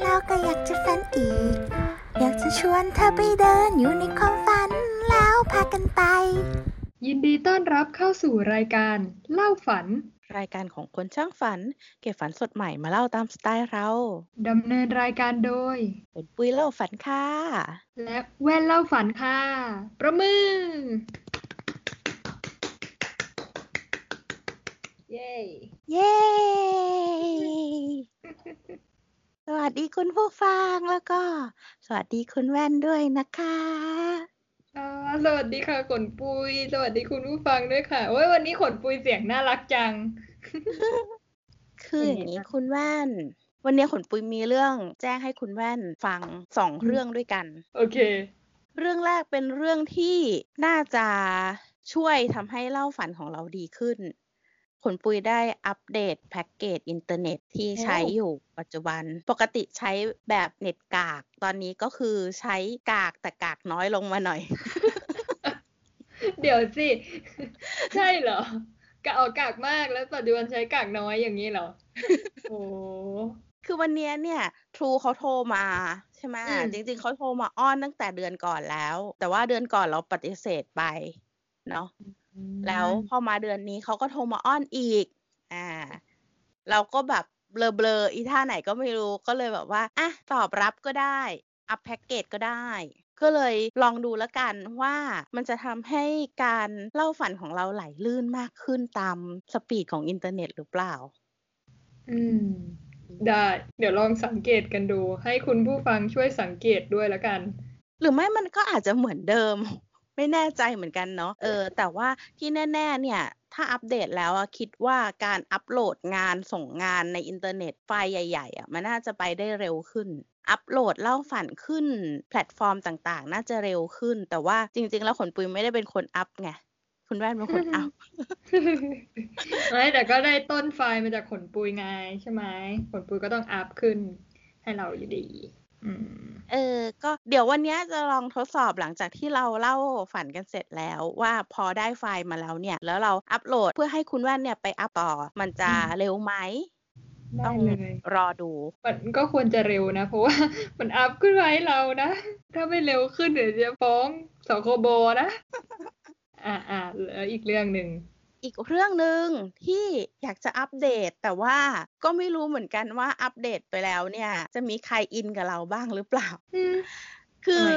แล้วก็อยากจะฝันอีก อยากจะชวนเธอไปเดินอยู่ในความฝันแล้วพากันไป ยินดีต้อนรับเข้าสู่รายการเล่าฝัน รายการของคนช่างฝัน เก็บฝันสดใหม่มาเล่าตามสไตล์เรา ดำเนินรายการโดย เป็นปุ้ยเล่าฝันค่ะ และแว่นเล่าฝันค่ะ ประมือ เย้ เย้ สวัสดีคุณผู้ฟังแล้วก็ สวัสดีคุณแว่นด้วยนะคะอ่าสวัสดีค่ะขนปุย สวัสดีคุณผู้ฟังด้วยค่ะโอ้ยวันนี้ขนปุยเสียงน่ารักจัง คืออย่างนี้คุณแว่น วันนี้ขนปุยมีเรื่องแจ้งให้คุณแว่นฟังสองเรื่องด้วยกัน โอเค เรื่องแรกเป็นเรื่องที่น่าจะช่วยทำให้เล่าฝันของเราดีขึ้น ขนปุยได้อัปเดตแพ็กเกจอินเทอร์เน็ตที่โอ้ใช้อยู่ปัจจุบัน ปกติใช้แบบเน็ตกาก ตอนนี้ก็คือใช้กากแต่กากน้อยลงมาหน่อย เดี๋ยวสิ ใช่เหรอกะเอากากมากแล้วปัจจุบันใช้กากน้อยอย่างนี้เหรอ โอ้คือวันเนี้ยเนี่ย True เขาโทรมาใช่ไหมอืมจริง ๆเขาโทรมาอ้อนตั้งแต่เดือนก่อนแล้ว แต่ว่าเดือนก่อนเราปฏิเสธไปเนาะ แล้วพอมาเดือนนี้เขาก็โทรมาอ้อนอีก อ่า เราก็แบบเบลอๆอีท่าไหนก็ไม่รู้ก็เลยแบบว่าอะตอบรับก็ได้ อัพแพ็กเกจก็ได้ ก็เลยลองดูแล้วกันว่ามันจะทำให้การเล่าฝันของเราไหลลื่นมากขึ้นตามสปีดของอินเทอร์เน็ตหรือเปล่า อืม ได้ เดี๋ยวลองสังเกตกันดู ให้คุณผู้ฟังช่วยสังเกตด้วยแล้วกัน หรือไม่มันก็อาจจะเหมือนเดิม ไม่แน่ใจเหมือนกันเนาะเออ แต่ว่าที่แน่ ๆ เนี่ยถ้าอัปเดตแล้วอะคิดว่าการอัปโหลดงานส่งงานในอินเทอร์เน็ตไฟล์ใหญ่ๆอะมันน่าจะไปได้เร็วขึ้น อัปโหลดเล่าฝันขึ้น แพลตฟอร์มต่างๆ น่าจะเร็วขึ้น แต่ว่าจริง ๆ แล้วขนปุยไม่ได้เป็นคนอัพไงคุณแว่นเป็นคนอัพไม่แต่ก็ได้ต้นไฟล์มาจากขนปุยไงใช่ไหมขนปุยก็ต้องอัพขึ้นให้เราอยู่ดีอืม เออ ก็เดี๋ยววันเนี้ยจะลองทดสอบหลังจากที่เราเล่าฝันกันเสร็จแล้วว่าพอได้ไฟล์มาแล้วเนี่ย แล้วเราอัปโหลดเพื่อให้คุณแว่นเนี่ยไปอัปต่อ มันจะอืมเร็วไหมได้ต้องเลยรอดู มันก็ควรจะเร็วนะ เพราะว่ามันอัพขึ้นมาให้เรานะ ถ้าไม่เร็วขึ้นเดี๋ยวจะฟ้องสคบนะ อ่าอ่าแล้วอีกเรื่องหนึ่ง อีกเรื่องหนึ่งที่อยากจะอัปเดต แต่ว่าก็ไม่รู้เหมือนกันว่าอัปเดตไปแล้วเนี่ย จะมีใครอินกับเราบ้างหรือเปล่าอืมคือทำไม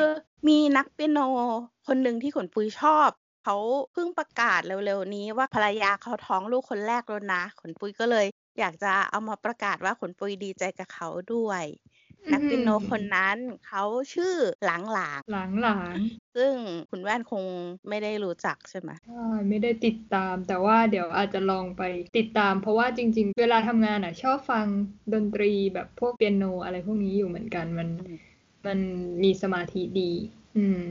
มีนักเปียโนคนหนึ่งที่ขนปุยชอบเขาเพิ่งประกาศเร็วๆนี้ว่าภรรยาเขาท้องลูกคนแรกแล้วนะ ขนปุยก็เลย อยากจะเอามาประกาศว่าขนปุยดีใจกับเขาด้วย นักเปียโนคนนั้นเขาชื่อหลังหลางหลังหลังซึ่งคุณแว่นคงไม่ได้รู้จักใช่ไหมใช่ไม่ได้ติดตาม แต่ว่าเดี๋ยวอาจจะลองไปติดตาม เพราะว่าจริง ๆ เวลาทำงานอะ ชอบฟังดนตรีแบบพวกเปียโนอะไรพวกนี้อยู่เหมือนกันมัน มันมีสมาธิดี อืม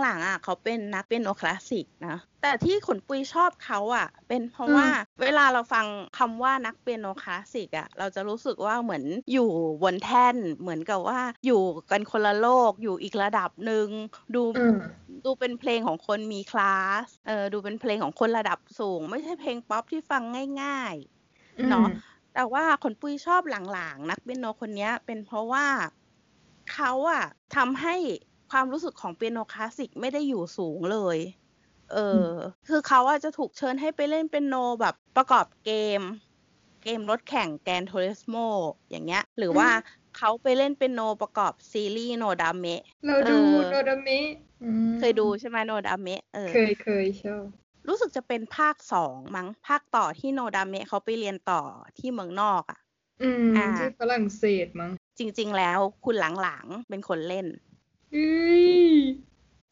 หลังๆอะเขาเป็นนักเปียโนคลาสสิกนะแต่ที่ขนปุยชอบเขาอะ เป็นเพราะอืมว่าเวลาเราฟังคำว่านักเปียโนคลาสสิกอะเราจะรู้สึกว่าเหมือนอยู่บนแท่น เหมือนกับว่าอยู่กันคนละโลกอยู่อีกระดับหนึ่งดูอืมดูเป็นเพลงของคนมีคลาสเออดูเป็นเพลงของคนระดับสูง ไม่ใช่เพลงป๊อปที่ฟังง่ายๆเนาะแต่ว่าขนปุยชอบหลังๆ นักเปียโนคนเนี้ยเป็นเพราะว่าเขาอะทำให้ ความรู้สึกของเปียโนคลาสสิกไม่ได้อยู่สูงเลย เออ คือเขาอะจะถูกเชิญให้ไปเล่นเปียโนแบบประกอบเกม เกมรถแข่ง Gran Turismo อย่างเงี้ย หรือว่าเขาไปเล่นเปียโนประกอบซีรีส์โนดาเมะเราดูเออโนดาเมะอืมเคยดูใช่ไหมโนดาเมะเออเคยเคยชอบรู้สึกจะเป็นภาคสองมั้งภาคต่อที่โนดาเมะเขาไปเรียนต่อที่เมืองนอกอะอืมอ่าที่ฝรั่งเศสมั้งจริง ๆ แล้วคุณหลางหลางเป็นคนเล่นอุ้ย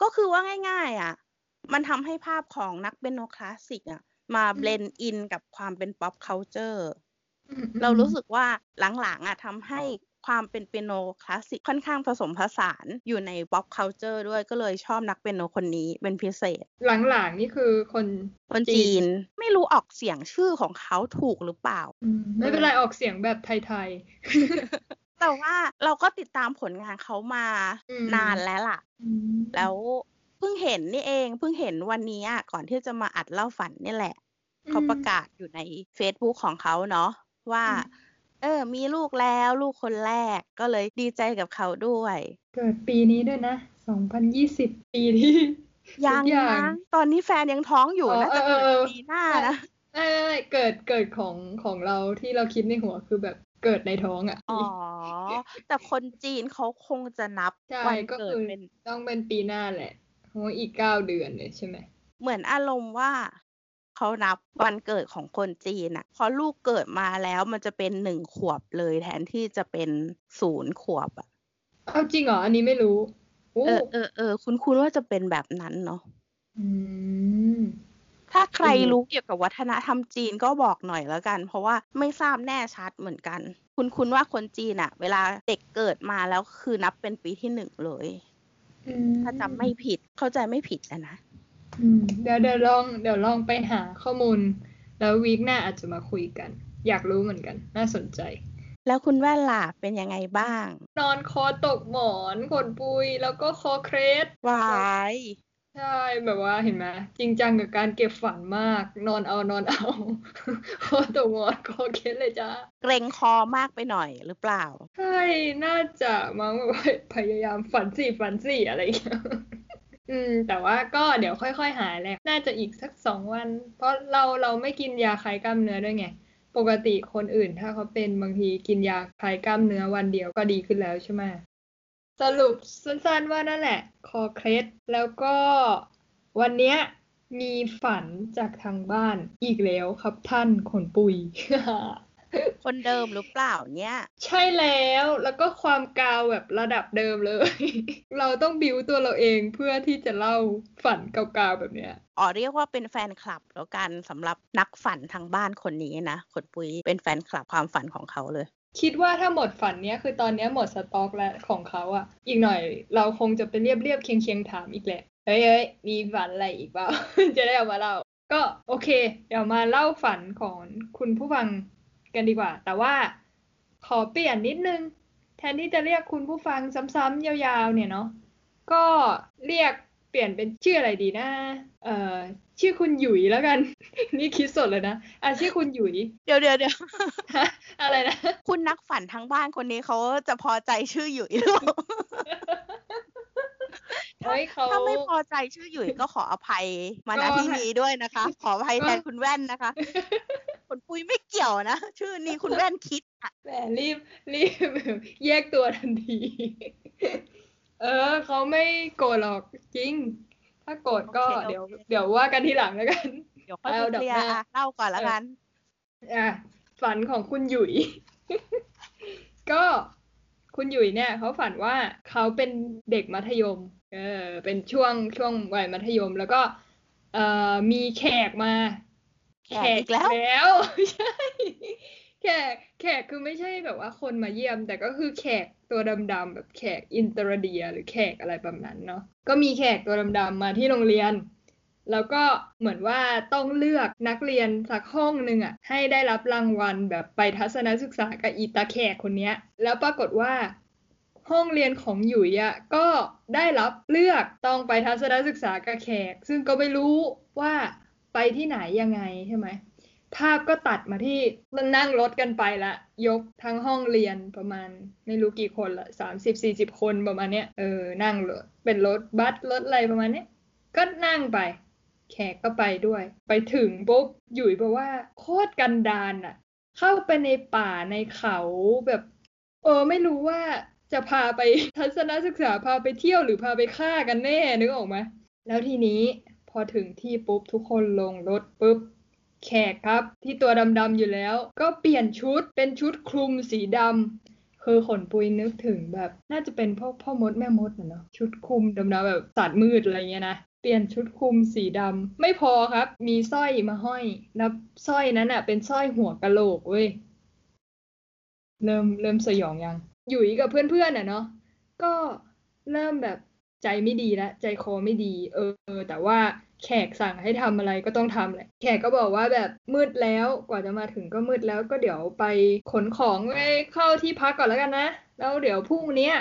ก็คือว่าง่าย ๆ อะ มันทำให้ภาพของนักเปียโนคลาสสิกอะ มา blend in กับความเป็น pop culture อืมเรารู้สึกว่าหลางหลางอะทำให้ความเป็นเปียโนคลาสสิกค่อนข้างผสมผสานอยู่ใน pop culture ด้วยก็เลยชอบนักเปียโนคนนี้เป็นพิเศษ หลางหลางนี่คือคนคนจีนไม่รู้ออกเสียงชื่อของเขาถูกหรือเปล่าอืมไม่เป็นไรออกเสียงแบบไทย แต่ว่าเราก็ติดตามผลงานเขามาอืมนานแล้วล่ะๆอืมแล้วเพิ่งเห็นนี่เอง เพิ่งเห็นวันนี้อะก่อนที่จะมาอัดเล่าฝันนี่แหละ เขาประกาศอยู่ใน Facebook ของเขาเนาะว่า เออ มีลูกแล้วลูกคนแรกก็เลยดีใจกับเขาด้วย เกิดปีนี้ด้วยนะ 2020 ปีที่ยังทุกอย่านะงตอนนี้แฟนยังท้องอยู่อ๋อน่าจะเอเกิอดเออปีหน้านะไม่ไม่ไม่เกิดเกิดของของเราที่เราคิดในหัวคือแบบ เกิดในท้องอะ อ๋อ แต่คนจีนเขาคงจะนับใช่วันก็เกิดคือเป็นต้องเป็นปีหน้าแหละเพราะว่าอีกเก้าเดือนเลยใช่ไหม เหมือนอารมณ์ว่าเขานับวันเกิดของคนจีนอะ พอลูกเกิดมาแล้วมันจะเป็นหนึ่งขวบเลยแทนที่จะเป็นศูนย์ขวบอะ เอาจริงเหรอ อันนี้ไม่รู้โอ้เออเออเออคุณคุณว่าจะเป็นแบบนั้นเนาะ อืม ถ้าใครอืมรู้เกี่ยวกับวัฒนธรรมจีนก็บอกหน่อยแล้วกัน เพราะว่าไม่ทราบแน่ชัดเหมือนกัน คุณคุณว่าคนจีนอะเวลาเด็กเกิดมาแล้วคือนับเป็นปีที่หนึ่งเลยอืถ้าจำไม่ผิดเข้าใจไม่ผิดอะนะอืมเดี๋ยวเดี๋ยวลองเดี๋ยวลองไปหาข้อมูล แล้ววีคหน้าอาจจะมาคุยกัน อยากรู้เหมือนกัน น่าสนใจ แล้วคุณแว่นล่ะเป็นยังไงบ้าง นอนคอตกหมอนขนปุยแล้วก็คอเครสวาย ใช่แบบว่าเห็นไหมจริงจังกับการเก็บฝันมาก นอนเอานอนเอาคอตกหมอนคอเคสเลยจ้าเกรงคอมากไปหน่อยหรือเปล่า ใช่ น่าจะมั้งแบบว่าพยายามฝันสี่ฝันสี่อะไรอย่างเงี้ยอืม แต่ว่าก็เดี๋ยวค่อยๆ หายแหละน่าจะอีกสักสองวัน เพราะเราเราไม่กินยาคลายกล้ามเนื้อด้วยไงปกติคนอื่นถ้าเขาเป็นบางทีกินยาคลายกล้ามเนื้อวันเดียวก็ดีขึ้นแล้วใช่ไหม สรุปสั้นๆว่านั่นแหละ คอเคล็ดแล้วก็วันเนี้ยมีฝันจากทางบ้านอีกแล้วครับท่านขนปุย คนเดิมหรือเปล่าเนี่ย ใช่แล้วแล้วก็ความกาวแบบระดับเดิมเลย เราต้องบิวตัวเราเองเพื่อที่จะเล่าฝันเก่าๆแบบเนี้ยอ๋อเรียกว่าเป็นแฟนคลับแล้วกันสำหรับนักฝันทางบ้านคนนี้นะคนปุ้ยเป็นแฟนคลับความฝันของเขาเลย คิดว่าถ้าหมดฝันเนี้ยคือตอนเนี้ยหมดสต็อกแล้วของเขาอะอีกหน่อยเราคงจะไปเรียบเรียบเคียงเคียงถามอีกแหละเฮ้ยเฮ้ยมีฝันอะไรอีกเปล่า จะได้เอามาเล่า ก็โอเค เดี๋ยวมาเล่าฝันของคุณผู้ฟังกันดีกว่า แต่ว่าขอเปลี่ยนนิดนึง แทนที่จะเรียกคุณผู้ฟังซ้ำๆยาวๆ เนี่ยเนาะก็เรียก เปลี่ยนเป็นชื่ออะไรดีนะ เอ่อ ชื่อคุณหยุยแล้วกัน นี่คิดสดเลยนะ อะชื่อคุณหยุย เดี๋ยวเดี๋ยวเดี๋ยวฮะอะไรนะ คุณนักฝันทางบ้านคนนี้เขาจะพอใจชื่อหยุยหรือเปล่าเฮ้ยเขาถ้าไม่พอใจชื่อหยุยก็ขออภัยมาณก็ที่ให้นี้ด้วยนะคะ ขออภัยแทนคุณแว่นนะคะคุณปุ้ยไม่เกี่ยวนะ ชื่อนี้คุณแว่นคิดอะแหมรีบรีบแบบแยกตัวทันที เออเขาไม่โกรธหรอกจริง ถ้าโกรธก็เดี๋ยว เดี๋ยวว่ากันทีหลังแล้วกันเดี๋ยวค่อยเอาไปดับเคลียหร์น้าอะเล่าก่อนละกันอะฝันของคุณหยุย ก็คุณหยุยเนี่ยเขาฝันว่าเขาเป็นเด็กมัธยม เออ เป็นช่วงช่วงวัยมัธยม แล้วก็ เอ่อมีแขกมา แขกอีกแล้วแล้วใช่แขก แขกคือไม่ใช่แบบว่าคนมาเยี่ยม แต่ก็คือแขกตัวดำๆแบบแขกอินเตอร์เดีย หรือแขกอะไรแบบนั้นเนาะก็มีแขกตัวดำๆมาที่โรงเรียน แล้วก็เหมือนว่าต้องเลือกนักเรียนสักห้องหนึ่งอะให้ได้รับรางวัลแบบไปทัศนศึกษากับอีตาแขกคนเนี้ย แล้วปรากฏว่าห้องเรียนของหยุยอะก็ได้รับเลือกต้องไปทัศนศึกษากับแขก ซึ่งก็ไม่รู้ว่าไปที่ไหนยังไงใช่ไหม ภาพก็ตัดมาที่นั่งรถกันไปละยกทั้งห้องเรียนประมาณไม่รู้กี่คนละสามสิบสี่สิบคนประมาณเนี้ยเออนั่งรถเป็นรถบัสรถอะไรประมาณเนี้ยก็นั่งไป แขกก็ไปด้วย ไปถึงปุ๊บหยุยบอกว่า โคตรกันดารอะเข้าไปในป่าในเขาแบบ เออไม่รู้ว่าจะพาไปทัศนศึกษาพาไปเที่ยวหรือพาไปฆ่ากันแน่นึกออกไหมแล้วทีนี้พอถึงที่ปุ๊บทุกคนลงรถปุ๊บ แขกครับ ที่ตัวดำๆอยู่แล้ว ก็เปลี่ยนชุดเป็นชุดคลุมสีดำคือขนปุยนึกถึงแบบ น่าจะเป็นพ่อพ่อมดแม่มดเนาะชุดคลุมดำๆแบบสัตว์มืดอะไรเงี้ยนะเปลี่ยนชุดคลุมสีดำไม่พอครับ มีสร้อยมาห้อยแล้วสร้อยนั้นอะ เป็นสร้อยหัวกะโหลกเว้ยเริ่มเริ่มสยองยังหยุยกับเพื่อนๆอะเนาะก็เริ่มแบบ ใจไม่ดีแล้วใจคอไม่ดี เออเออแต่ว่าแขกสั่งให้ทำอะไรก็ต้องทำแหละ แขกก็บอกว่าแบบมืดแล้วกว่าจะมาถึงก็มืดแล้วก็เดี๋ยวไปขนของไว้เข้าที่พักก่อนแล้วกันนะ แล้วเดี๋ยวพรุ่งนี้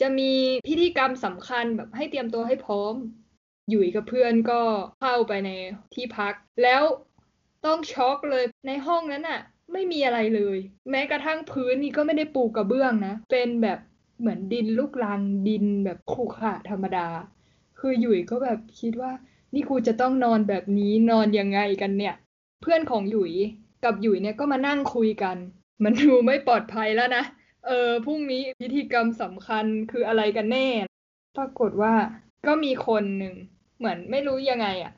จะมีพิธีกรรมสำคัญแบบให้เตรียมตัวให้พร้อมหยุยกับเพื่อนก็เข้าไปในที่พัก แล้วต้องช็อกเลยในห้องนั้นน่ะไม่มีอะไรเลย แม้กระทั่งพื้นนี่ก็ไม่ได้ปูกระเบื้องนะ เป็นแบบ เหมือนดินลูกรังดินแบบขรุขระธรรมดา คือหยุยก็แบบคิดว่า นี่กูจะต้องนอนแบบนี้นอนยังไงกันเนี่ย เพื่อนของหยุยกับหยุยเนี่ยก็มานั่งคุยกัน มันดูไม่ปลอดภัยแล้วนะเออพรุ่งนี้พิธีกรรมสำคัญคืออะไรกันแน่ ปรากฏว่าก็มีคนหนึ่งเหมือนไม่รู้ยังไงอะ่ะ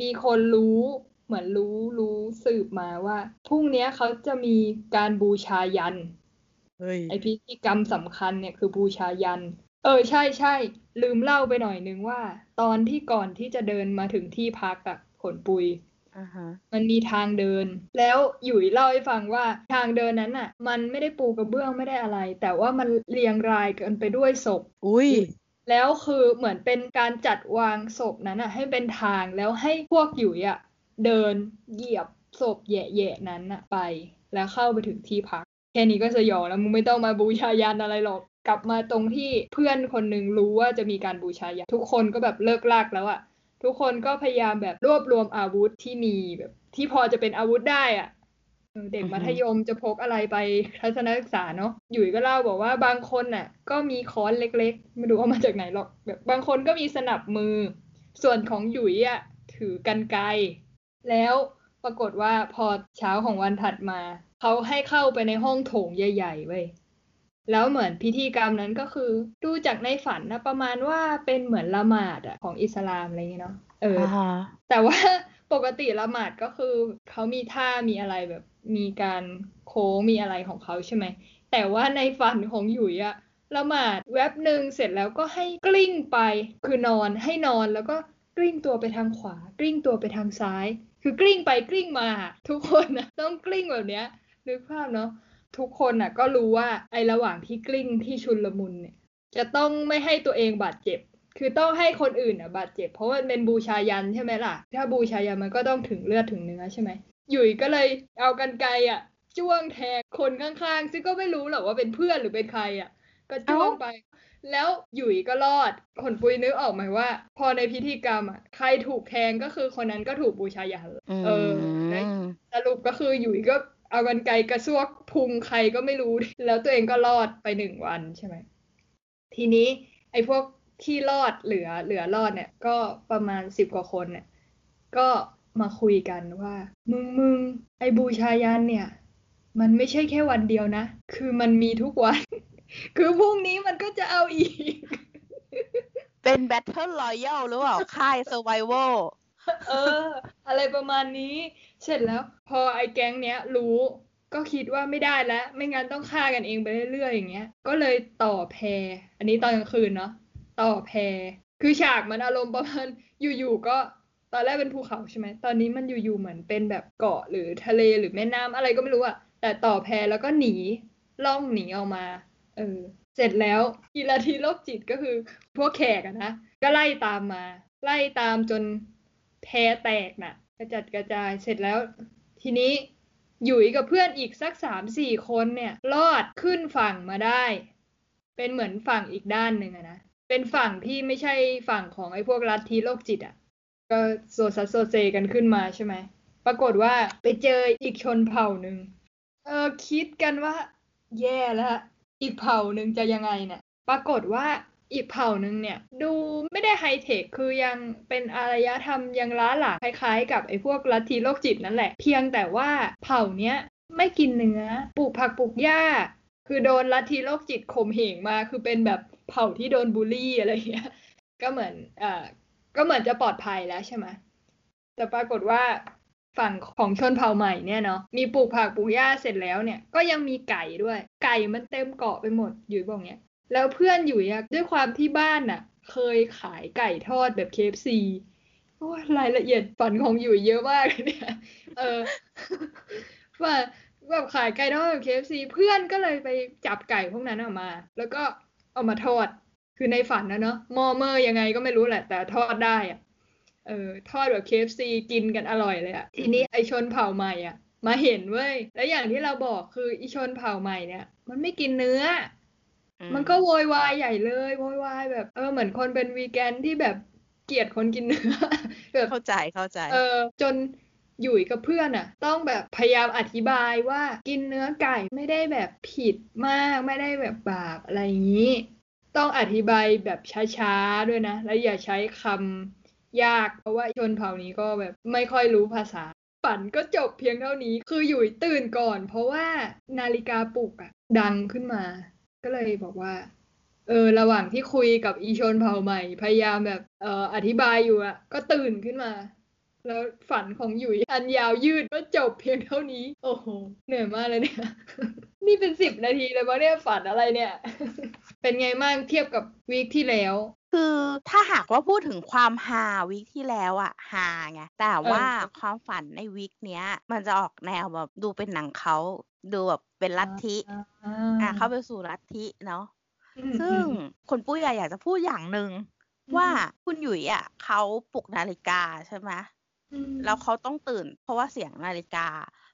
มีคนรู้เหมือนรู้รู้สืบมาว่าพรุ่งนี้เขาจะมีการบูชายัน ไอพิธีกรรมสำคัญเนี่ยคือบูชายัน เออใช่ใช่ลืมเล่าไปหน่อยนึงว่า ตอนที่ก่อนที่จะเดินมาถึงที่พักอะขนปุยอ่าฮะมันมีทางเดิน แล้วหยุยเล่าให้ฟังว่าทางเดินนั้นน่ะ มันไม่ได้ปูกระเบื้องไม่ได้อะไร แต่ว่ามันเรียงรายกันไปด้วยศพ อุ้ยแล้วคือเหมือนเป็นการจัดวางศพนั้นอะ ให้เป็นทางแล้วให้พวกหยุยอะเดินเหยียบศพแย่ๆนั้นอะไป แล้วเข้าไปถึงที่พัก แค่นี้ก็สยองแล้วมึงไม่ต้องมาบูชายันอะไรหรอกกลับมาตรงที่เพื่อนคนหนึ่งรู้ว่าจะมีการบูชายันทุกคนก็แบบเลิกลากแล้วอะทุกคนก็พยายามแบบรวบรวมอาวุธที่มีแบบ ที่พอจะเป็นอาวุธได้อะเด็กมัธยมจะพกอะไรไปทัศนศึกษาเนาะหยุยก็เล่าบอกว่าบางคนน่ะ ก็มีค้อนเล็กๆ ไม่รู้เอามาจากไหนหรอกแบบบางคนก็มีสนับมือ ส่วนของหยุยอะถือกันไกรแล้วปรากฏว่าพอเช้าของวันถัดมา เขาให้เข้าไปในห้องโถงใหญ่ๆเว้ยแล้วเหมือนพิธีกรรมนั้นก็คือ ดูจากในฝันนะประมาณว่าเป็นเหมือนละหมาดอะของอิสลามอะไรอย่างเงี้ยเนาะเออออ่าฮะแต่ว่าปกติละหมาดก็คือเขามีท่ามีอะไรแบบ มีการโค้งมีอะไรของเขาใช่ไหมแต่ว่าในฝันของหยุยอะละหมาดแวบหนึ่งเสร็จแล้วก็ให้กลิ้งไป คือนอนให้นอนแล้วก็กลิ้งตัวไปทางขวา กลิ้งตัวไปทางซ้าย คือกลิ้งไปกลิ้งมา ทุกคนนะต้องกลิ้งแบบเนี้ย นึกภาพเนาะทุกคนน่ะ ก็รู้ว่าไอ้ระหว่างที่กลิ้งที่ชุนลมุนเนี่ย จะต้องไม่ให้ตัวเองบาดเจ็บ คือต้องให้คนอื่นอะบาดเจ็บ เพราะว่ามันเป็นบูชายันใช่ไหมล่ะ ถ้าบูชายันมันก็ต้องถึงเลือดถึงเนื้อใช่ไหมหยุยก็เลยเอากันไกรอะ จ้วงแทงคนข้างๆ ซึ่งก็ไม่รู้หรอกว่าเป็นเพื่อนหรือเป็นใครอะ ก็จ้วงไป แล้วหยุยก็รอดขนปุยนึกออกไหมว่า พอในพิธีกรรมอะใครถูกแทงก็คือคนนั้นก็ถูกบูชายันเออในมสรุปก็คือหยุยก็ เอากันไกรกระซวกพุงใครก็ไม่รู้ แล้วตัวเองก็รอดไปหนึ่งวันใช่ไหม ทีนี้ไอ้พวกที่รอดเหลือเหลือรอดเนี่ย ก็ประมาณสิบกว่าคนเนี่ย ก็มาคุยกันว่า มึงมึงไอ้บูชายันเนี่ย มันไม่ใช่แค่วันเดียวนะ คือมันมีทุกวัน คือพรุ่งนี้มันก็จะเอาอีก เป็น Battle Royale หรือเปล่า ค่าย Survival เออ อะไรประมาณนี้ เสร็จแล้ว พอไอ้แก๊งเนี้ยรู้ก็คิดว่าไม่ได้แล้วไม่งั้นต้องฆ่ากันเองไปเรื่อยๆอย่างเงี้ย ก็เลยต่อแพร อันนี้ตอนกลางคืนเนาะต่อแพร คือฉากมันอารมณ์ประมาณอยู่ๆก็ตอนแรกเป็นภูเขาใช่ไหมตอนนี้มันอยู่ๆเหมือนเป็นแบบเกาะหรือทะเลหรือแม่น้ำอะไรก็ไม่รู้อะแต่ต่อแพรแล้วก็หนีล่องหนีออกมา เออ เสร็จแล้วกีฬาทีโรคจิตก็คือพวกแขกอะนะก็ไล่ตามมา ไล่ตามจนแพแตกน่ะ กระจัดกระจายเสร็จแล้ว ทีนี้หยุยกับเพื่อนอีกสักสามสี่คนเนี่ยรอดขึ้นฝั่งมาได้ เป็นเหมือนฝั่งอีกด้านหนึ่งนะเป็นฝั่งที่ไม่ใช่ฝั่งของไอ้พวกลัทธิโรคจิตอะก็โซซัดโซเซกันขึ้นมาใช่ไหมปรากฏว่าไปเจออีกชนเผ่าหนึ่งเออคิดกันว่า แย่แล้วอีกเผ่าหนึ่งจะยังไงเนี่ยปรากฏว่า อีกเผ่าหนึ่งเนี่ย ดูไม่ได้ไฮเทคคือยังเป็นอารยธรรมยังล้าหลังคล้ายๆ กับไอ้พวกลัทธิโรคจิตนั่นแหละ เพียงแต่ว่าเผ่าเนี้ยไม่กินเนื้อปลูกผักปลูกหญ้า คือโดนลัทธิโรคจิตข่มเหงมาคือเป็นแบบเผ่าที่โดนบูลลี่อะไรเงี้ยก็เหมือนเอ่อก็เหมือนจะปลอดภัยแล้วใช่ไหมแต่ปรากฏว่าฝั่งของชนเผ่าใหม่เนี่ยเนาะมีปลูกผักปลูกหญ้าเสร็จแล้วเนี่ยก็ยังมีไก่ด้วย ไก่มันเต็มเกาะไปหมดอยู่บอกเนี้ย แล้วเพื่อนอยู่อะด้วยความที่บ้านน่ะ เคยขายไก่ทอดแบบ KFC โอ้รายละเอียดฝันของอยู่เยอะมากเนี่ยเออว่าแบบขายไก่ทอดแบบ KFC เพื่อนก็เลยไปจับไก่พวกนั้นออกมา แล้วก็เอามาทอดคือในฝันนะเนาะมอเมอร์ยังไงก็ไม่รู้แหละ แต่ทอดได้อะเออทอดแบบ KFC กินกันอร่อยเลยอะทีนี้ไอชนเผ่าใหม่อะมาเห็นเว้ย แล้วอย่างที่เราบอกคืออีชนเผ่าใหม่เนี่ย มันไม่กินเนื้อ มันก็โวยวายใหญ่เลยโวยวายแบบเออเหมือนคนเป็นวีแกนที่แบบเกลียดคนกินเนื้อแบบเข้าใจเข้าใจ เออ จนหยุยกับเพื่อนอะต้องแบบพยายามอธิบายว่ากินเนื้อไก่ไม่ได้แบบผิดมากไม่ได้แบบบาปอะไรอย่างนี้ ต้องอธิบายแบบช้าๆด้วยนะ แล้วอย่าใช้คำยาก เพราะว่าชนเผ่านี้ก็แบบไม่ค่อยรู้ภาษาฝันก็จบเพียงเท่านี้ คือหยุยตื่นก่อน เพราะว่านาฬิกาปลุกอะดังขึ้นมา ก็เลยบอกว่า เออ ระหว่างที่คุยกับอีชนเผ่าใหม่ พยายามแบบเอ่ออธิบายอยู่อะก็ตื่นขึ้นมา แล้วฝันของหยุยอันยาวยืดก็จบเพียงเท่านี้ โอ้โห เหนื่อยมากเลยเนี่ย นี่เป็นสิบนาทีเลยมั้งเนี่ยฝันอะไรเนี่ย เป็นไงบ้างเทียบกับวีคที่แล้ว คือถ้าหากว่าพูดถึงความฮาวีคที่แล้วอะฮาไงแต่ว่าเออความฝันในวีคเนี้ย มันจะออกแนวแบบดูเป็นหนังเขาดูแบบเป็นลัทธิอะเข้าไปสู่ลัทธิเนาะอืมซึ่งคุณปุ้ยอะอยากจะพูดอย่างหนึ่งว่าคุณหยุยอะเขาปลุกนาฬิกาใช่ไหมอืมแล้วเขาต้องตื่น เพราะว่าเสียงนาฬิกา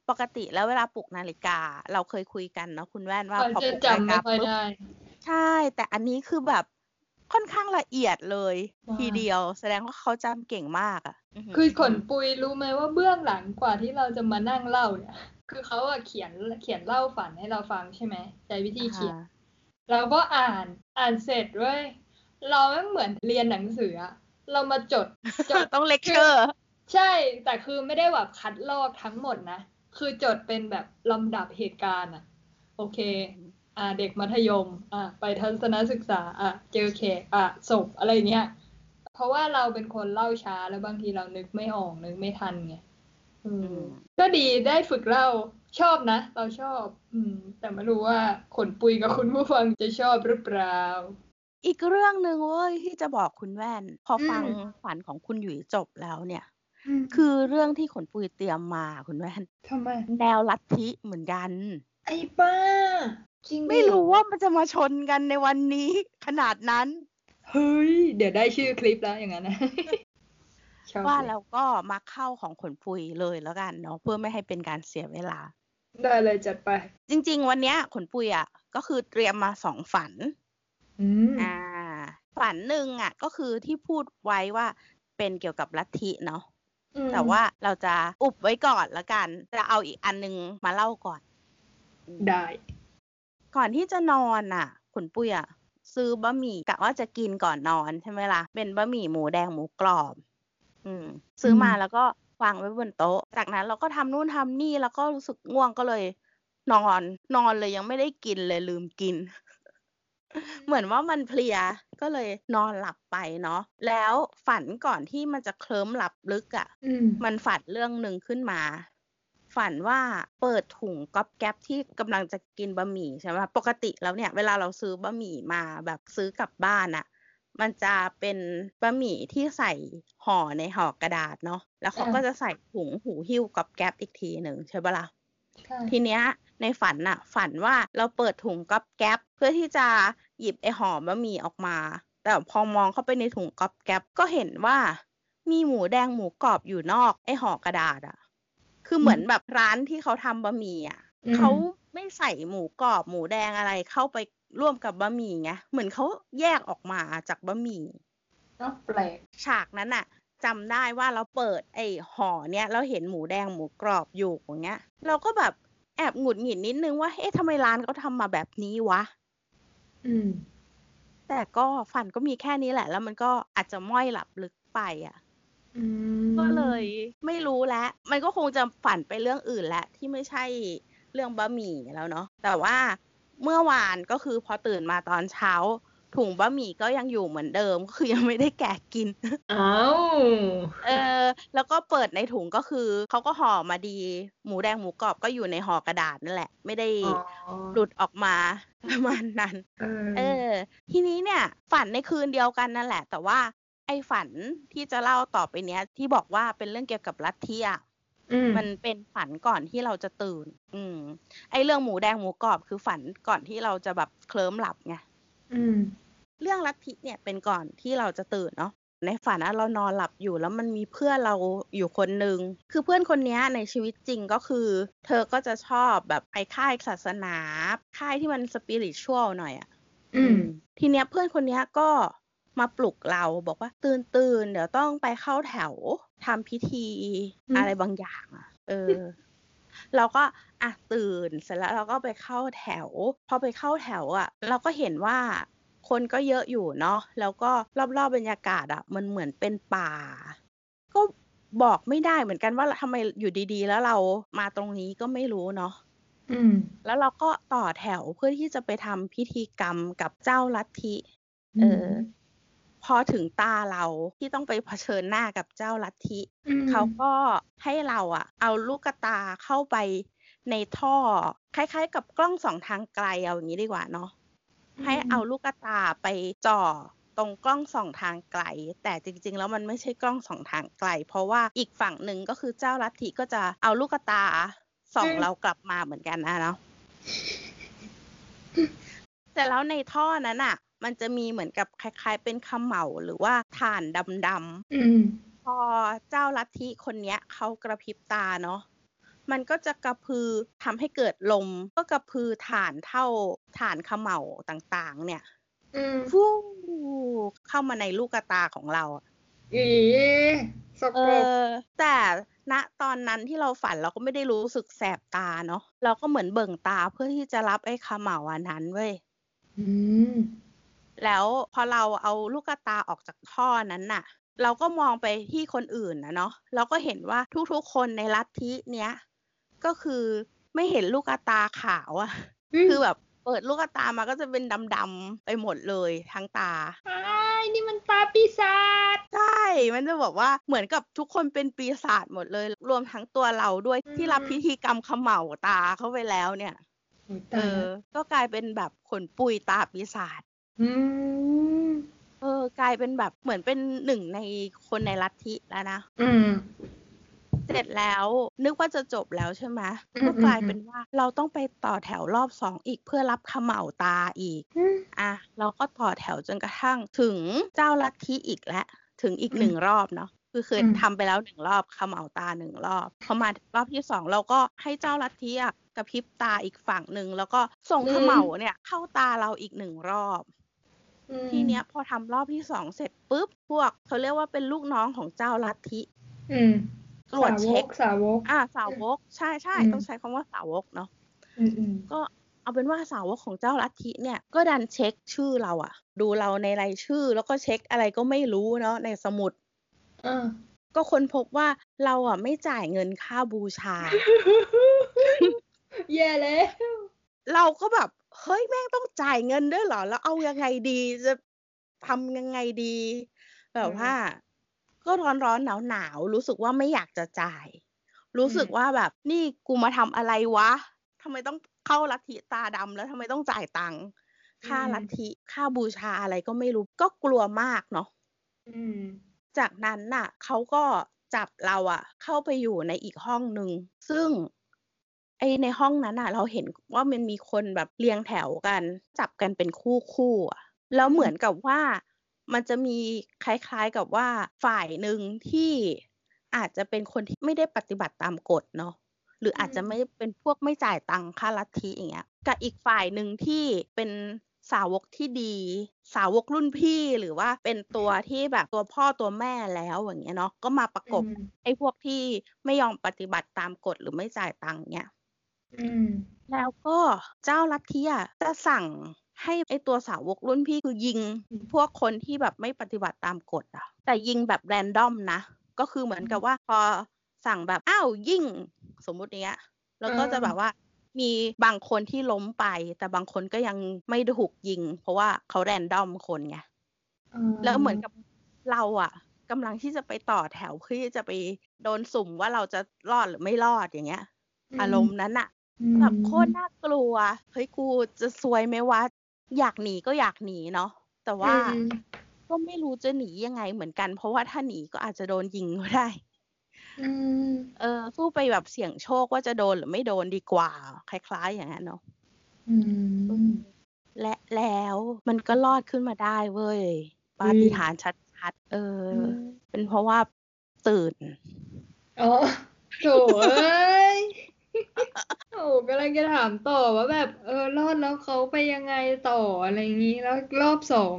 ปกติแล้วเวลาปลุกนาฬิกา เราเคยคุยกันเนาะคุณแว่นว่าเออพอจะปลุกนาฬิจำไม่กาค่อยปุ๊บได้ใช่ แต่อันนี้คือแบบ ค่อนข้างละเอียดเลยว้าทีเดียว แสดงว่าเขาจำเก่งมากอะหืคือขนปุยรู้ไหมว่าเบื้องหลังกว่าที่เราจะมานั่งเล่าเนี่ย คือเขาอะเขียนเขียนเล่าฝันให้เราฟังใช่ไหมใช้วิธีเขียนอ่าเราก็อ่านอ่านเสร็จเว้ยเราไม่เหมือนเรียนหนังสืออะเรามาจดจดต้องเลคเชอร์ใช่ แต่คือไม่ได้แบบคัดลอกทั้งหมดนะ คือจดเป็นแบบลำดับเหตุการณ์อะโอเค อ่าเด็กมัธยมอ่าไปทัศนศึกษาอะเจอแขกอะศพอะไรเงี้ยเพราะว่าเราเป็นคนเล่าช้าแล้วบางทีเรานึกไม่ออกนึกไม่ทันไงอืมก็ดีได้ฝึกเล่าชอบนะ เราชอบ อืม แต่ไม่รู้ว่าขนปุยกับคุณผู้ฟังจะชอบหรือเปล่า อีกเรื่องหนึ่งเว้ยที่จะบอกคุณแว่น พออมฟังฝันของคุณหยุยจบแล้วเนี่ยมคือเรื่องที่ขนปุยเตรียมมาคุณแว่นทำไม แนวลัทธิเหมือนกัน ไอ้ป้า จริงดิไม่รู้ว่ามันจะมาชนกันในวันนี้ขนาดนั้น เฮ้ย เดี๋ยวได้ชื่อคลิปแล้วอย่างนั้นนะชอบว่าเลยแล้วก็มาเข้าของขนปุยเลยแล้วกันเนาะเพื่อไม่ให้เป็นการเสียเวลา ได้เลยจัดไป จริง ๆ วันเนี้ยขนปุยอะ ก็คือเตรียมมาสองฝันอืมอ่า ฝันหนึ่งอะ ก็คือที่พูดไว้ว่าเป็นเกี่ยวกับลัทธิเนาะอืมแต่ว่าเราจะอุบไว้ก่อนละกัน จะเอาอีกอันนึงมาเล่าก่อน ได้ ก่อนที่จะนอนอะขนปุยอะซื้อบะหมี่กะว่าจะกินก่อนนอนใช่ไหมล่ะ เป็นบะหมี่หมูแดงหมูกรอบ อืม ซื้อมาแล้วก็วางไว้บนโต๊ะ จากนั้นเราก็ทำนู่นทำนี่แล้วก็รู้สึกง่วงก็เลย นอนนอนเลยยังไม่ได้กินเลยลืมกิน เหมือนว่ามันเพลียก็เลยนอนหลับไปเนาะแล้วฝันก่อนที่มันจะเคลิ้มหลับลึกอะ่ะอืมมันฝันเรื่องหนึ่งขึ้นมา ฝันว่าเปิดถุงก๊อบแก๊บที่กำลังจะกินบะหมี่ใช่ไหมปกติแล้วเนี่ยเวลาเราซื้อบะหมี่มาแบบซื้อกลับบ้านอะมันจะเป็นบะหมี่ที่ใส่ห่อในห่อกระดาษเนาะแล้วเขาอ่าก็จะใส่ถุงหูหิ้วก๊อบแก๊บอีกทีหนึ่งใช่ปะล่ะใช่ทีเนี้ยในฝันน่ะฝันว่าเราเปิดถุงก๊อบแก๊บเพื่อที่จะหยิบไอห่อบะหมี่ออกมา แต่พอมองเข้าไปในถุงก๊อบแก๊บก็เห็นว่ามีหมูแดงหมูกรอบอยู่นอกไอห่อกระดาษอะ คือเหมือนแบบร้านที่เขาทำบะหมี่อะอืมเขาไม่ใส่หมูกรอบหมูแดงอะไรเข้าไปร่วมกับบะหมี่ไงเหมือนเขาแยกออกมาจากบะหมี่เนาะแปลกฉากนั้นน่ะจำได้ว่าเราเปิดไอ้ห่อเนี้ยเราเห็นหมูแดงหมูกรอบอยู่อย่างเงี้ย เราก็แบบแอบหงุดหงิดนิดนึงว่าเอ๊ะทำไมร้านเขาทำมาแบบนี้วะ อืม แต่ก็ฝันก็มีแค่นี้แหละ แล้วมันก็อาจจะม้อยหลับลึกไปอะอืม ก็เลยไม่รู้แล้ว มันก็คงจะฝันไปเรื่องอื่นแหละที่ไม่ใช่เรื่องบะหมี่แล้วเนาะแต่ว่าเมื่อวานก็คือพอตื่นมาตอนเช้า ถุงบะหมี่ก็ยังอยู่เหมือนเดิมก็คือยังไม่ได้แกะกินอ้าวเออ แล้วก็เปิดในถุงก็คือเขาก็ห่อมาดี หมูแดงหมูกรอบก็อยู่ในห่อกระดาษนั่นแหละ ไม่ได้อ๋อหลุดออกมาประมาณนั้นเออเออ ทีนี้เนี่ย ฝันในคืนเดียวกันนั่นแหละ แต่ว่า ไอ้ฝันที่จะเล่าต่อไปเนี้ย ที่บอกว่าเป็นเรื่องเกี่ยวกับลัทธิอะอืมมันเป็นฝันก่อนที่เราจะตื่น อืม ไอ้เรื่องหมูแดงหมูกรอบคือฝันก่อนที่เราจะแบบเคลิ้มหลับไงอืมเรื่องลัทธิเนี่ยเป็นก่อนที่เราจะตื่นเนาะ ในฝันอะเรานอนหลับอยู่แล้วมันมีเพื่อนเราอยู่คนหนึ่ง คือเพื่อนคนเนี้ยในชีวิตจริงก็คือ เธอก็จะชอบแบบไปค่ายศาสนา ค่ายที่มันสปิริตชัวลหน่อยอะอืมทีเนี้ยเพื่อนคนเนี้ยก็ มาปลุกเราบอกว่าตื่นตื่นเดี๋ยวต้องไปเข้าแถวทำพิธีอืมอะไรบางอย่างอะเออ เราก็อะตื่นเสร็จแล้วเราก็ไปเข้าแถว พอไปเข้าแถวอะ เราก็เห็นว่าคนก็เยอะอยู่เนาะแล้วก็รอบๆบรรยากาศอะ มันเหมือนเป็นป่า ก็บอกไม่ได้เหมือนกันว่าทำไมอยู่ดีๆ แล้วเรามาตรงนี้ก็ไม่รู้เนาะอืมแล้วเราก็ต่อแถวเพื่อที่จะไปทำพิธีกรรมกับเจ้าลัทธิ เออ พอถึงตาเราที่ต้องไปเผชิญหน้ากับเจ้าลัทธิอืมเขาก็ให้เราอะเอาลูกตาเข้าไปในท่อ คล้ายๆ กับกล้องสองทางไกลเอาอย่างนี้ดีกว่าเนาะให้เอาลูกตาไปจ่อตรงกล้องสองทางไกล แต่จริงๆ แล้วมันไม่ใช่กล้องสองทางไกล เพราะว่าอีกฝั่งหนึ่งก็คือเจ้าลัทธิก็จะเอาลูกตาส่องเรากลับมาเหมือนกันนะเนาะแต่แล้วในท่อนั้นอะ มันจะมีเหมือนกับคล้าย ๆ เป็นเขมเหลาหรือว่าถ่านดำๆอืมพอเจ้าลัทธิคนเนี้ยเขากระพริบตาเนาะมันก็จะกระพือทำให้เกิดลม ก็กระพือฐานเท่าฐานเขมเหลาต่างๆ เนี่ยอืมฟูเข้ามาในลูกตาของเราอะอีสกเอปรกอแต่ณตอนนั้นที่เราฝันเราก็ไม่ได้รู้สึกแสบตาเนาะเราก็เหมือนเบิ่งตาเพื่อที่จะรับไอ้เขมเหลาอันนั้นเว้ยอืม แล้วพอเราเอาลูกตาออกจากท่อนั้นน่ะ เราก็มองไปที่คนอื่นนะเนาะเราก็เห็นว่าทุกๆคนในลัทธิเนี้ยก็คือไม่เห็นลูกตาขาวอะคือแบบเปิดลูกตามาก็จะเป็นดำๆไปหมดเลยทั้งตาอ้ายนี่มันตาปีศาจใช่ มันจะบอกว่าเหมือนกับทุกคนเป็นปีศาจหมดเลย รวมทั้งตัวเราด้วยที่รับพิธีกรรมเขม่าตาเข้าไปแล้วเนี่ยโอ้ยเอตายอก็กลายเป็นแบบขนปุยตาปีศาจ อืม เออ กลายเป็นแบบเหมือนเป็นหนึ่งในคนในลัทธิแล้วนะ อืม เสร็จแล้วนึกว่าจะจบแล้วใช่ไหมอืมก็กลายอืมเป็นว่าเราต้องไปต่อแถวรอบสองอีกเพื่อรับเขม่าตาอีก อืม อะเราก็ต่อแถวจนกระทั่งถึงเจ้าลัทธิอีกแล้วถึงอีกอืมหนึ่งรอบเนาะคือเคยอืม ทำไปแล้วหนึ่งรอบเขม่าตาหนึ่งรอบพอมารอบที่สองเราก็ให้เจ้าลัทธิอะกระพริบตาอีกฝั่งหนึ่งแล้วก็ส่งเขม่าเนี่ย เข้าตาเราอีกหนึ่งรอบอืม ทีเนี้ยพอทำรอบที่สองเสร็จปุ๊บพวกเขาเรียกว่าเป็นลูกน้องของเจ้าลัทธิอืมตรวจเช็คสาวก อ่าสาวก ใช่ใช่อืมต้องใช้คำว่าสาวกเนาะอืมอืมก็เอาเป็นว่าสาวกของเจ้าลัทธิเนี่ยก็ดันเช็คชื่อเราอะดูเราในรายชื่อแล้วก็เช็คอะไรก็ไม่รู้เนาะในสมุดอ่าก็ค้นพบว่าเราอะไม่จ่ายเงินค่าบูชาแย่แล้วเราก็แบบ เฮ้ยแม่งต้องจ่ายเงินด้วยเหรอ แล้วเอายังไงดีจะทำยังไงดี แบบว่า ก็ร้อนร้อนหนาวหนาวๆรู้สึกว่าไม่อยากจะจ่าย รู้สึกว่าแบบ นี่กูมาทำอะไรวะทำไมต้องเข้าลัทธิตาดำแล้วทำไมต้องจ่ายตังค์ค่าอืมลัทธิค่าบูชาอะไรก็ไม่รู้ก็กลัวมากเนาะอืมจากนั้นน่ะเขาก็จับเราอะเข้าไปอยู่ในอีกห้องหนึ่งซึ่ง ไอในห้องนั้นอะเราเห็นว่ามันมีคนแบบเรียงแถวกัน จับกันเป็นคู่คู่ๆอะแล้วเหมือนกับว่ามันจะมีคล้ายๆกับว่าฝ่ายหนึ่งที่อาจจะเป็นคนที่ไม่ได้ปฏิบัติตามกฎเนาะหรืออาจจะอืมไม่เป็นพวกไม่จ่ายตังค่าลัทธิอย่างเงี้ยกับอีกฝ่ายหนึ่งที่เป็นสาวกที่ดี สาวกรุ่นพี่หรือว่าเป็นตัวที่แบบตัวพ่อตัวแม่แล้วอย่างเงี้ยเนาะก็มาประกบอืมไอ้พวกที่ไม่ยอมปฏิบัติตามกฎหรือไม่จ่ายตังค์เนี่ย อืม แล้วก็เจ้าลัทธิอะจะสั่งให้ไอตัวสาวกรุ่นพี่คือยิงพวกคนที่แบบไม่ปฏิบัติตามกฎอะ แต่ยิงแบบแรนดอมนะ ก็คือเหมือนกับว่าพอสั่งแบบอ้าวยิงสมมุติเนี้ย แล้วก็จะแบบว่ามีบางคนที่ล้มไป แต่บางคนก็ยังไม่ถูกยิง เพราะว่าเขาแรนดอมคนไงอ่าแล้วเหมือนกับเราอะกำลังที่จะไปต่อแถวเพื่อที่จะไปโดนสุ่มว่าเราจะรอดหรือไม่รอดอย่างเงี้ย อารมณ์นั้นอะอืม แบบโคตรน่ากลัว เฮ้ยกูจะซวยไหมวะ อยากหนีก็อยากหนีเนาะ แต่ว่าอืมก็ไม่รู้จะหนียังไงเหมือนกัน เพราะว่าถ้าหนีก็อาจจะโดนยิงก็ได้อืมเออสู้ไปแบบเสี่ยงโชคว่าจะโดนหรือไม่โดนดีกว่า คล้ายๆอย่างนั้นเนาะอืมและแล้วมันก็รอดขึ้นมาได้เว้ยปาอืมฏิหาริย์ชัดๆเอออ เป็นเพราะว่าตื่น อ๋อโถเอ้ย โถกำลังจะถามต่อว่าแบบ เออรอดแล้วเขาไปยังไงต่ออะไรอย่างนี้แล้วรอบสอง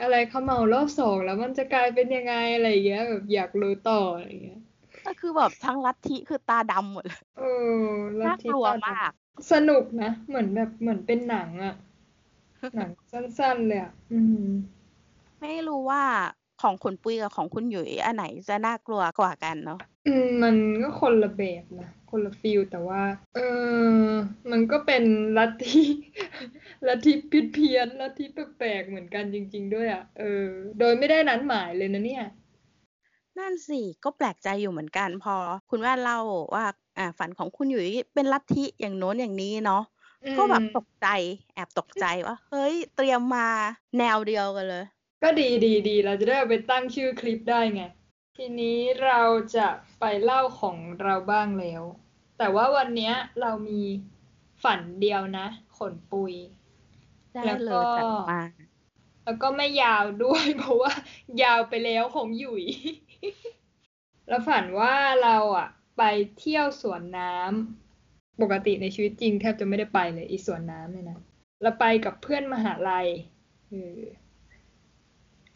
อะไรเขมารอบสองแล้วมันจะกลายเป็นยังไงอะไรอย่างเงี้ยแบบอยากรู้ต่ออะไรอย่างเงี้ยก็คือแบบทั้งลัทธิคือตาดำหมดเลยเออแล้วน่าที่กลัวตอนมากสนุกนะเหมือนแบบเหมือนเป็นหนังอะหนังสั้นๆเลยอะอืมไม่รู้ว่าของคุณปุ้ยกับของคุณหยุยอันไหนจะน่ากลัวกว่ากันเนาะอืมมันก็คนละแบบนะ คนละฟิลแต่ว่า เออมันก็เป็นลัทธิลัทธิพิษเพี้ยนลัทธิแปลกๆเหมือนกันจริง ๆ ด้วยอะ เออ โดยไม่ได้นัดหมายเลยนะเนี่ย นั่นสิก็แปลกใจอยู่เหมือนกัน พอ คุณแว่นเล่าว่า อ่า ฝันของคุณหยุยเป็นลัทธิอย่างโน้นอย่างนี้เนาะอืมก็แบบตกใจ แอบตกใจว่า เฮ้ย เตรียมมาแนวเดียวกันเลย ก็ดีดีดีเราจะได้เอาไปตั้งชื่อคลิปได้ไง ทีนี้เราจะไปเล่าของเราบ้างแล้ว แต่ว่าวันเนี้ยเรามีฝันเดียวนะ ขนปุยได้แล้วเลก็ยจัดมาแล้วก็ไม่ยาวด้วย เพราะว่า ยาวไปแล้วของหยุยแล้วฝันว่าเราอะ ไปเที่ยวสวนน้ำปกติในชีวิตจริงแทบจะไม่ได้ไปเลยอีสวนน้ำเนี่ยนะเราไปกับเพื่อนมหาลัยเออ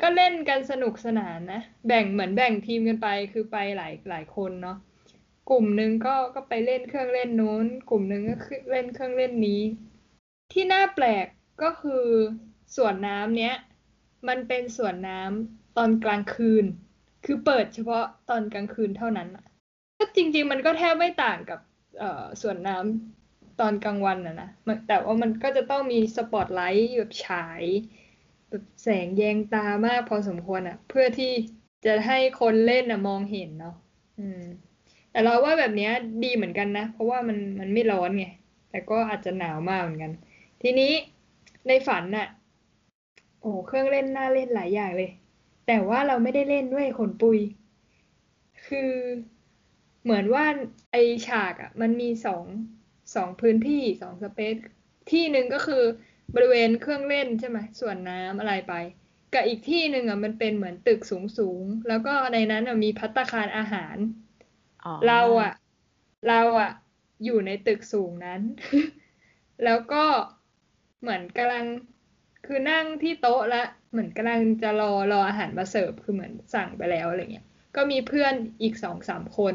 ก็เล่นกันสนุกสนานนะ แบ่งเหมือนแบ่งทีมกันไปคือไปหลายหลายคนเนาะกลุ่มหนึ่งก็ก็ไปเล่นเครื่องเล่นนู้น กลุ่มหนึ่งก็คือเล่นเครื่องเล่นนี้ ที่น่าแปลกก็คือสวนน้ำเนี้ยมันเป็นสวนน้ำตอนกลางคืน คือเปิดเฉพาะตอนกลางคืนเท่านั้นก็จริง ๆ มันก็แทบไม่ต่างกับเอ่อสวนน้ำตอนกลางวันอะนะแต่ว่ามันก็จะต้องมีสปอตไลท์แบบฉาย แบบแสงแยงตามากพอสมควรอะเพื่อที่จะให้คนเล่นอะมองเห็นเนาะอืม แต่เราว่าแบบนี้ดีเหมือนกันนะ เพราะว่ามันมันไม่ร้อนไง แต่ก็อาจจะหนาวมากเหมือนกัน ทีนี้ในฝันน่ะ โอ้เครื่องเล่นน่าเล่นหลายอย่างเลย แต่ว่าเราไม่ได้เล่นด้วยขนปุย คือเหมือนว่าไอฉากอะ มันมีสองสองพื้นที่สองสเปซที่หนึ่งก็คือ บริเวณเครื่องเล่นใช่ไหมส่วนน้ำอะไรไป กับอีกที่หนึ่งอะมันเป็นเหมือนตึกสูงสูงๆแล้วก็ในนั้นอะมีภัตตาคารอาหารอ๋อเราอะเราอะอยู่ในตึกสูงนั้น แล้วก็เหมือนกำลังคือนั่งที่โต๊ะแล้วเหมือนกำลังจะรอรออาหารมาเสิร์ฟคือเหมือนสั่งไปแล้วอะไรเงี้ยก็มีเพื่อนอีกสองสามคน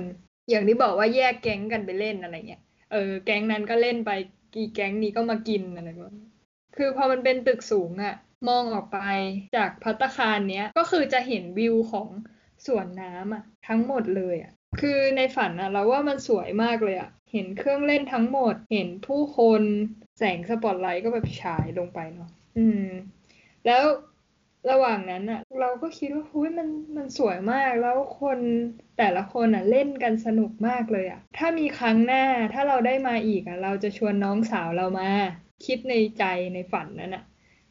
อย่างที่บอกว่าแยกแก๊งกันไปเล่นอะไรเงี้ยเออแก๊งนั้นก็เล่นไป กี่แก๊งนี้ก็มากินอะไรแบบนี้ คือพอมันเป็นตึกสูงอะมองออกไปจากภัตคารเนี้ยก็คือจะเห็นวิวของสวนน้ำอะทั้งหมดเลยอะคือในฝันอะเราว่ามันสวยมากเลยอะเห็นเครื่องเล่นทั้งหมด เห็นผู้คนแสงสปอตไลท์ก็แบบฉายลงไปเนาะอืม แล้วระหว่างนั้นอะเราก็คิดว่าหุ้ยมันมันสวยมากแล้วคนแต่ละคนอะเล่นกันสนุกมากเลยอะถ้ามีครั้งหน้าถ้าเราได้มาอีกอะเราจะชวนน้องสาวเรามา คิดในใจในฝันนั้นอะ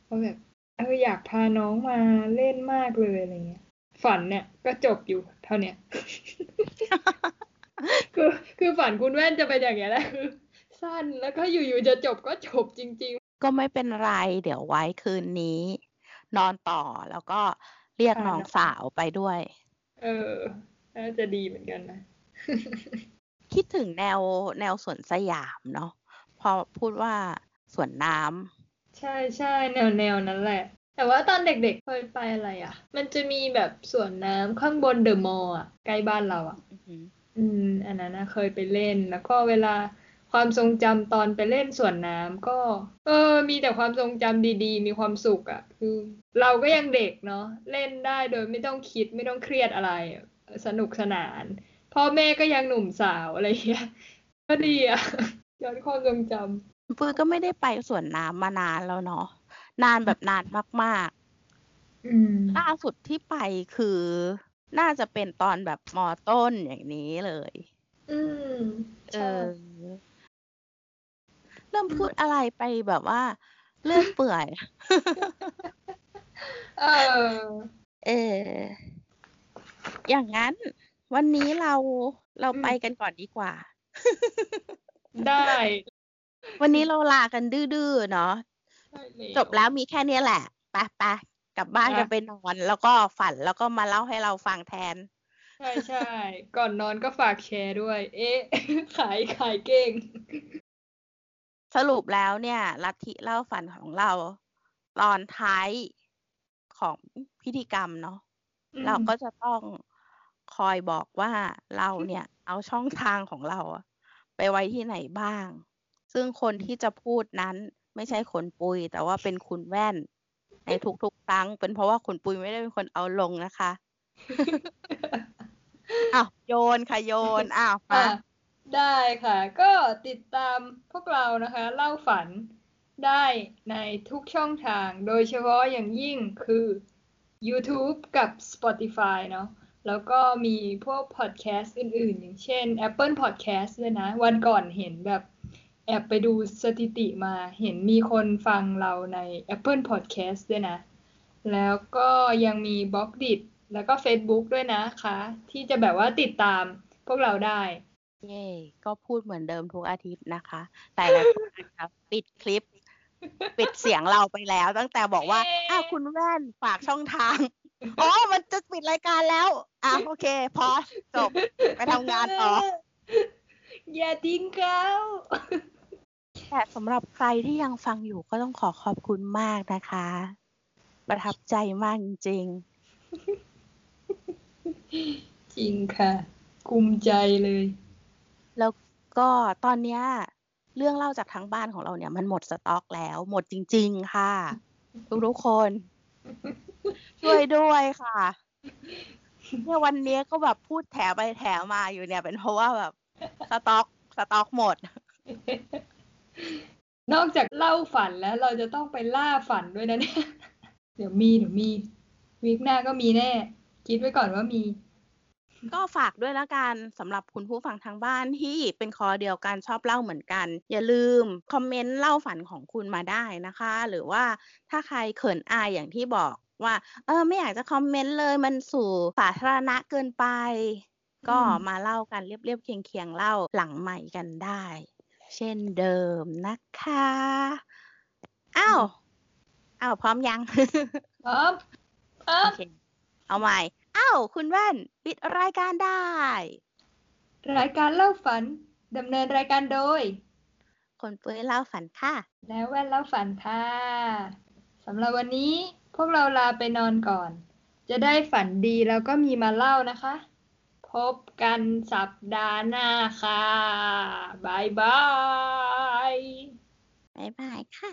ว่าแบบเอออยากพาน้องมาเล่นมากเลยอะไรเงี้ย ฝันเนี่ยก็จบอยู่เท่าเนี้ยคือคือฝันคุณแว่นจะเป็นอย่างเงี้ยแหละคือ สั้นแล้วก็อยู่ๆจะจบก็จบจริงก็ไม่เป็นไร เดี๋ยวไว้คืนนี้ นอนต่อแล้วก็เรียกค่ะน้องสาวไปด้วยๆเออน่าจะดีเหมือนกันนะ คิดถึงแนวแนวสวนสยามเนาะพอพูดว่า สวนน้ำใช่ใช่แนวแนวนั้นแหละ แต่ว่าตอนเด็กๆเคยไปอะไรอะ มันจะมีแบบสวนน้ำข้างบนเดอะมอลล์อะใกล้บ้านเราอะอือหืออืมอันนั้นนะเคยไปเล่นแล้วก็เวลาความทรงจำตอนไปเล่นสวนน้ำก็ เออ มีแต่ความทรงจำดีๆ มีความสุขอะ คือ เราก็ยังเด็กเนาะเล่นได้โดยไม่ต้องคิดไม่ต้องเครียดอะไรอะสนุกสนาน พ่อแม่ก็ยังหนุ่มสาวอะไรอย่างเงี้ยก็ดีอะย้อนความทรงจำ ปุ้ยก็ไม่ได้ไปสวนน้ำมานานแล้วเนาะนานแบบนานมากอืมๆล่าสุดที่ไปคือน่าจะเป็นตอนแบบมอต้นอย่างนี้เลย อืมเอใช่อเริ่มพูดอะไรไปแบบว่า เลื่อยเปื่อย เออ เออ อย่างนั้น วันนี้เราเราอืมไปกันก่อนดีกว่า ได้ วันนี้เราลากันดื้อๆเนาะได้เยจบแล้วมีแค่เนี้ยแหละไปไปกลับบ้านอะกันไปนอน แล้วก็ฝันแล้วก็มาเล่าให้เราฟังแทน ใช่ใช่ก่อนนอนก็ฝากแชร์ด้วย เอ๊ะ ขายขายเก่ง สรุปแล้วเนี่ย ลัทธิเล่าฝันของเรา ตอนท้ายของพิธีกรรมเนาะอืมเราก็จะต้องคอยบอกว่าเราเนี่ย เอาช่องทางของเราอะไปไว้ที่ไหนบ้าง ซึ่งคนที่จะพูดนั้นไม่ใช่ขนปุย แต่ว่าเป็นคุณแว่น ในทุกๆครั้ง เป็นเพราะว่าขนปุยไม่ได้เป็นคนเอาลงนะคะอ้าวโยนค่ะโยนอ้าวมาอะได้ค่ะ ก็ติดตามพวกเรานะคะ เล่าฝันได้ในทุกช่องทาง โดยเฉพาะอย่างยิ่งคือ YouTube กับ Spotify เนาะแล้วก็มีพวกพอดแคสต์อื่นๆ อย่างเช่น Apple Podcast ด้วยนะ วันก่อนเห็นแบบ แอบไปดูสถิติมาเห็นมีคนฟังเราใน Apple Podcast ด้วยนะ แล้วก็ยังมีบล็อกดิแล้วก็ Facebook ด้วยนะคะ ที่จะแบบว่าติดตามพวกเราได้ เย่ก็พูดเหมือนเดิมทุกอาทิตย์นะคะ แต่ละคนนะครับปิดคลิป ปิดเสียงเราไปแล้วตั้งแต่บอกว่าเอ๊ะอ้าวคุณแว่นฝากช่องทาง อ๋อ มันจะปิดรายการแล้วอะโอเค พอจบ ไปทำงานต่อ อย่าทิ้งเขา แต่สำหรับใครที่ยังฟังอยู่ก็ต้องขอขอบคุณมากนะคะ ประทับใจมากจริง จริงค่ะภูมิใจเลยๆแล้วก็ตอนเนี้ยเรื่องเล่าจากทางบ้านของเราเนี่ยมันหมดสต็อกแล้ว หมดจริง ๆ ค่ะ ทุกๆคน ช่วยด้วยค่ะเนี่ยวันนี้ก็แบบพูดแถไปแถมาอยู่เนี่ย เป็นเพราะว่าแบบสต็อกสต็อกหมด นอกจากเล่าฝันแล้วเราจะต้องไปล่าฝันด้วยนะเนี่ยเดี๋ยวมีเดี๋ยวมีวีคหน้าก็มีแน่ คิดไว้ก่อนว่ามี ก็ฝากด้วยละกันสำหรับคุณผู้ฟังทางบ้านที่เป็นคอเดียวกันชอบเล่าเหมือนกัน อย่าลืมคอมเมนต์เล่าฝันของคุณมาได้นะคะ หรือว่าถ้าใครเขินอายอย่างที่บอกว่า เออ ไม่อยากจะคอมเมนต์เลยมันสู่สาธารณะเกินไป ก็มมาเล่ากันเรียบๆเคียงๆเล่าหลังใหม่กันได้ เช่นเดิมนะคะอ้าวอ้าวพร้อมยังพร้อมพร้อโอมเคเอาใหม่อ้าวคุณแว่น ปิดรายการได้ รายการเล่าฝันดำเนินรายการโดย คนปุ้ยเล่าฝันค่ะ แล้วแว่นเล่าฝันค่ะสำหรับวันนี้พวกเราลาไปนอนก่อน จะได้ฝันดีแล้วก็มีมาเล่านะคะพ บกันสัปดาห์หน้าค่ะบายบายบายบายค่ะ